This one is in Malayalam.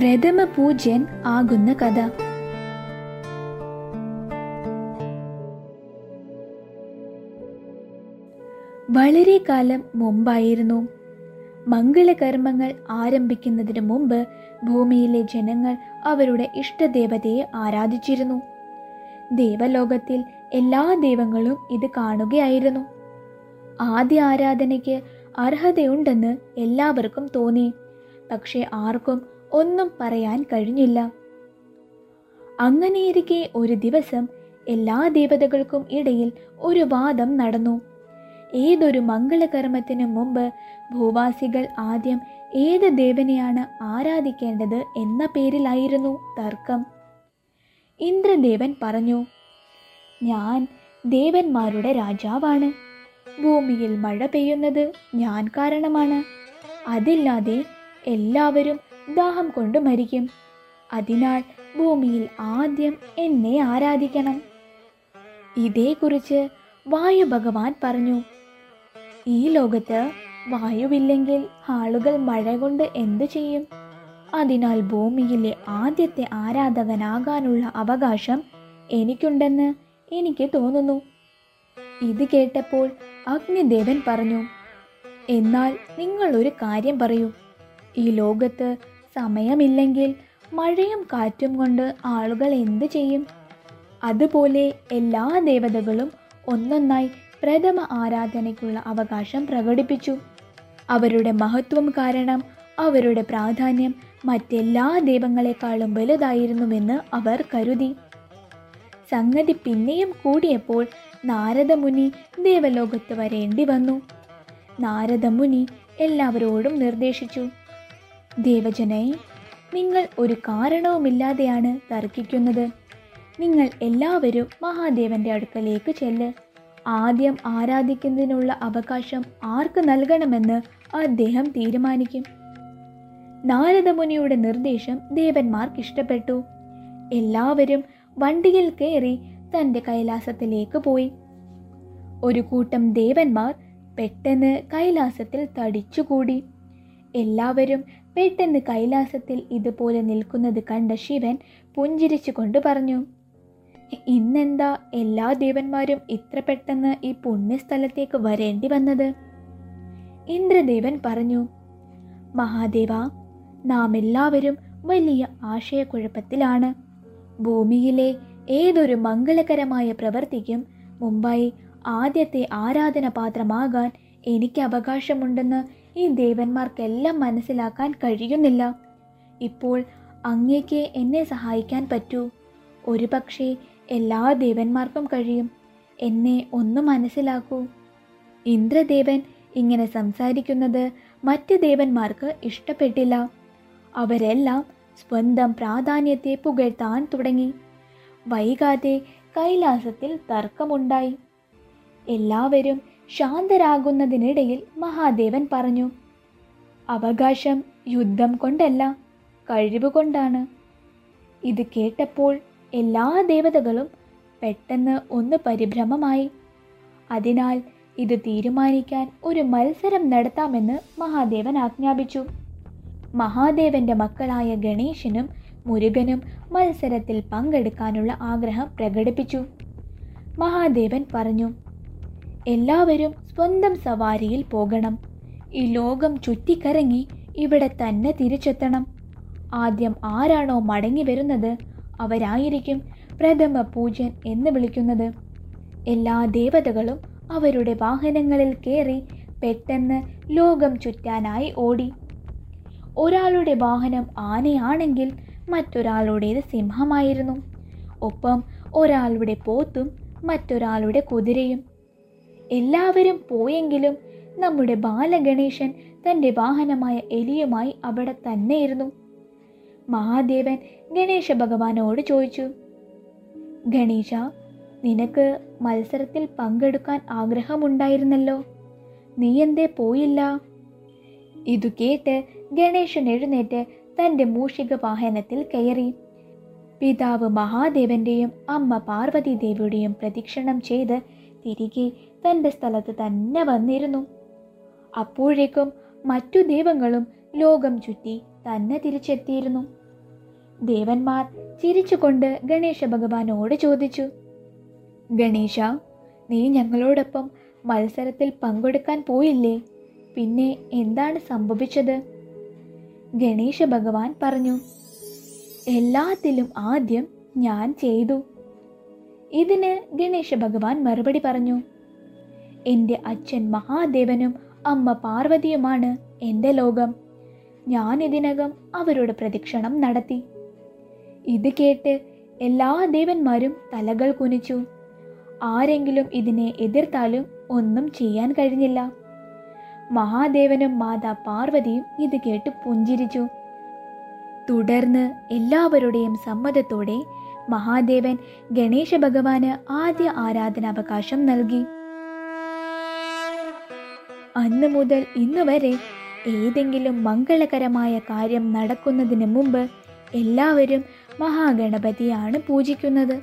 പ്രഥമ പൂജ്യൻ ആകുന്ന കഥ. വളരെ കാലം മുമ്പായിരുന്നു. മംഗളകർമ്മങ്ങൾ ആരംഭിക്കുന്നതിന് മുമ്പ് ഭൂമിയിലെ ജനങ്ങൾ അവരുടെ ഇഷ്ടദേവതയെ ആരാധിച്ചിരുന്നു. ദേവലോകത്തിൽ എല്ലാ ദൈവങ്ങളും ഇത് കാണുകയായിരുന്നു. ആദ്യ ആരാധനയ്ക്ക് അർഹതയുണ്ടെന്ന് എല്ലാവർക്കും തോന്നി. പക്ഷേ ആർക്കും ഒന്നും പറയാൻ കഴിഞ്ഞില്ല. അങ്ങനെയിരിക്കെ ഒരു ദിവസം എല്ലാ ദേവതകൾക്കും ഇടയിൽ ഒരു വാദം നടന്നു. ഏതൊരു മംഗളകർമ്മത്തിന് മുമ്പ് ഭൂവാസികൾ ആദ്യം ഏത് ദേവനെയാണ് ആരാധിക്കേണ്ടത് എന്ന പേരിലായിരുന്നു തർക്കം. ഇന്ദ്രദേവൻ പറഞ്ഞു ഞാൻ ദേവന്മാരുടെ രാജാവാണ്. ഭൂമിയിൽ മഴ പെയ്യുന്നത് ഞാൻ കാരണമാണ്. അതില്ലാതെ എല്ലാവരും ദാഹം കൊണ്ട് മരിക്കും. അതിനാൽ ഭൂമിയിൽ ആദ്യം എന്നെ ആരാധിക്കണം. ഇതേക്കുറിച്ച് വായു ഭഗവാൻ പറഞ്ഞു. ഈ ലോകത്ത് വായുവില്ലെങ്കിൽ ആളുകൾ മഴ കൊണ്ട് എന്തു ചെയ്യും? അതിനാൽ ഭൂമിയിലെ ആദ്യത്തെ ആരാധകനാകാനുള്ള അവകാശം എനിക്കുണ്ടെന്ന് എനിക്ക് തോന്നുന്നു. ഇത് കേട്ടപ്പോൾ അഗ്നിദേവൻ പറഞ്ഞു എന്നാൽ നിങ്ങൾ ഒരു കാര്യം പറയൂ. ഈ ലോകത്ത് സമയമില്ലെങ്കിൽ മഴയും കാറ്റും കൊണ്ട് ആളുകൾ എന്ത് ചെയ്യും? അതുപോലെ എല്ലാ ദേവതകളും ഒന്നൊന്നായി പ്രഥമ ആരാധനയ്ക്കുള്ള അവകാശം പ്രകടിപ്പിച്ചു. അവരുടെ മഹത്വം കാരണം അവരുടെ പ്രാധാന്യം മറ്റെല്ലാ ദൈവങ്ങളെക്കാളും വലുതായിരുന്നുവെന്ന് അവർ കരുതി. സംഗതി പിന്നെയും കൂടിയപ്പോൾ നാരദമുനി ദേവലോകത്ത് വരേണ്ടി വന്നു നാരദമുനി എല്ലാവരോടും നിർദ്ദേശിച്ചു ദേവജനെ നിങ്ങൾ ഒരു കാരണവുമില്ലാതെയാണ് തർക്കിക്കുന്നത്. നിങ്ങൾ എല്ലാവരും മഹാദേവന്റെ അടുക്കലേക്ക് ചെല്ല്. ആദ്യം ആരാധിക്കുന്നതിനുള്ള അവകാശം ആർക്ക് നൽകണമെന്ന് അദ്ദേഹം തീരുമാനിക്കും. നാരദമുനിയുടെ നിർദ്ദേശം ദേവന്മാർക്ക് ഇഷ്ടപ്പെട്ടു. എല്ലാവരും വണ്ടിയിൽ കയറി തന്റെ കൈലാസത്തിലേക്ക് പോയി. ഒരു കൂട്ടം ദേവന്മാർ പെട്ടെന്ന് കൈലാസത്തിൽ തടിച്ചുകൂടി. എല്ലാവരും പെട്ടെന്ന് കൈലാസത്തിൽ ഇതുപോലെ നിൽക്കുന്നത് കണ്ട ശിവൻ പുഞ്ചിരിച്ചുകൊണ്ട് പറഞ്ഞു ഇന്നെന്താ എല്ലാ ദേവന്മാരും ഇത്ര പെട്ടെന്ന് ഈ പുണ്യസ്ഥലത്തേക്ക് വരേണ്ടി വന്നത്? ഇന്ദ്രദേവൻ പറഞ്ഞു മഹാദേവ നാം എല്ലാവരും വലിയ ആശയക്കുഴപ്പത്തിലാണ്. ഭൂമിയിലെ ഏതൊരു മംഗളകരമായ പ്രവൃത്തിക്കും മുമ്പായി ആദ്യത്തെ ആരാധന പാത്രമാകാൻ എനിക്ക് അവകാശമുണ്ടെന്ന് ഈ ദേവന്മാർക്കെല്ലാം മനസ്സിലാക്കാൻ കഴിയുന്നില്ല. ഇപ്പോൾ അങ്ങേക്ക് എന്നെ സഹായിക്കാൻ പറ്റൂ. ഒരുപക്ഷെ എല്ലാ ദേവന്മാർക്കും കഴിയും. എന്നെ ഒന്ന് മനസ്സിലാക്കൂ. ഇന്ദ്രദേവൻ ഇങ്ങനെ സംസാരിക്കുന്നത് മറ്റ് ദേവന്മാർക്ക് ഇഷ്ടപ്പെട്ടില്ല. അവരെല്ലാം സ്വന്തം പ്രാധാന്യത്തെ പുകഴ്ത്താൻ തുടങ്ങി. വൈകാതെ കൈലാസത്തിൽ തർക്കമുണ്ടായി. എല്ലാവരും ശാന്തരാകുന്നതിനിടയിൽ മഹാദേവൻ പറഞ്ഞു അവകാശം യുദ്ധം കൊണ്ടല്ല കഴിവ് കൊണ്ടാണ്. ഇത് കേട്ടപ്പോൾ എല്ലാ ദേവതകളും പെട്ടെന്ന് ഒന്ന് പരിഭ്രമമായി. അതിനാൽ ഇത് തീരുമാനിക്കാൻ ഒരു മത്സരം നടത്താമെന്ന് മഹാദേവൻ ആജ്ഞാപിച്ചു. മഹാദേവന്റെ മക്കളായ ഗണേശനും മുരുകനും മത്സരത്തിൽ പങ്കെടുക്കാനുള്ള ആഗ്രഹം പ്രകടിപ്പിച്ചു. മഹാദേവൻ പറഞ്ഞു എല്ലാവരും സ്വന്തം സവാരിയിൽ പോകണം. ഈ ലോകം ചുറ്റിക്കറങ്ങി ഇവിടെ തന്നെ തിരിച്ചെത്തണം. ആദ്യം ആരാണോ മടങ്ങി വരുന്നത് അവരായിരിക്കും പ്രഥമ പൂജൻ എന്ന് വിളിക്കുന്നത്. എല്ലാ ദേവതകളും അവരുടെ വാഹനങ്ങളിൽ കയറി പെട്ടെന്ന് ലോകം ചുറ്റാനായി ഓടി. ഒരാളുടെ വാഹനം ആനയാണെങ്കിൽ മറ്റൊരാളുടേത് സിംഹമായിരുന്നു. ഒപ്പം ഒരാളുടെ പോത്തും മറ്റൊരാളുടെ കുതിരയും. എല്ലാവരും പോയെങ്കിലും നമ്മുടെ ബാലഗണേശൻ തന്റെ വാഹനമായ എലിയുമായി അവിടെ തന്നെയിരുന്നു. മഹാദേവൻ ഗണേശ ഭഗവാനോട് ചോദിച്ചു ഗണേശ നിനക്ക് മത്സരത്തിൽ പങ്കെടുക്കാൻ ആഗ്രഹമുണ്ടായിരുന്നല്ലോ. നീ എന്തേ പോയില്ല? ഇതു കേട്ട് ഗണേശൻ എഴുന്നേറ്റ് തന്റെ മൂഷിക വാഹനത്തിൽ കയറി. പിതാവ് മഹാദേവന്റെയും അമ്മ പാർവതി ദേവിയുടെയും പ്രദക്ഷിണം ചെയ്ത് തിരികെ തന്റെ സ്ഥലത്ത് തന്നെ വന്നിരുന്നു. അപ്പോഴേക്കും മറ്റു ദൈവങ്ങളും ലോകം ചുറ്റി തന്നെ തിരിച്ചെത്തിയിരുന്നു. ദേവന്മാർ ചിരിച്ചുകൊണ്ട് ഗണേശ ഭഗവാനോട് ചോദിച്ചു ഗണേശ നീ ഞങ്ങളോടൊപ്പം മത്സരത്തിൽ പങ്കെടുക്കാൻ പോയില്ലേ? പിന്നെ എന്താണ് സംഭവിച്ചത്? ഗണേശ ഭഗവാൻ പറഞ്ഞു എല്ലാത്തിലും ആദ്യം ഞാൻ ചെയ്തു. ഇതിന് ഗണേശ ഭഗവാൻ മറുപടി പറഞ്ഞു എന്റെ അച്ഛൻ മഹാദേവനും അമ്മ പാർവതിയുമാണ് എന്റെ ലോകം. ഞാൻ ഇതിനകം അവരുടെ പ്രദക്ഷിണം നടത്തി. ഇത് കേട്ട് എല്ലാ ദേവന്മാരും തലകൾ കുനിച്ചു. ആരെങ്കിലും ഇതിനെ എതിർത്താലും ഒന്നും ചെയ്യാൻ കഴിഞ്ഞില്ല. മഹാദേവനും മാതാ പാർവതിയും ഇത് കേട്ട് പുഞ്ചിരിച്ചു. തുടർന്ന് എല്ലാവരുടെയും സമ്മതത്തോടെ മഹാദേവൻ ഗണേശ ഭഗവാന് ആദ്യ ആരാധനാവകാശം നൽകി. അന്ന് മുതൽ ഇന്ന് വരെ ഏതെങ്കിലും മംഗളകരമായ കാര്യം നടക്കുന്നതിന് മുമ്പ് എല്ലാവരും മഹാഗണപതിയാണ് പൂജിക്കുന്നത്.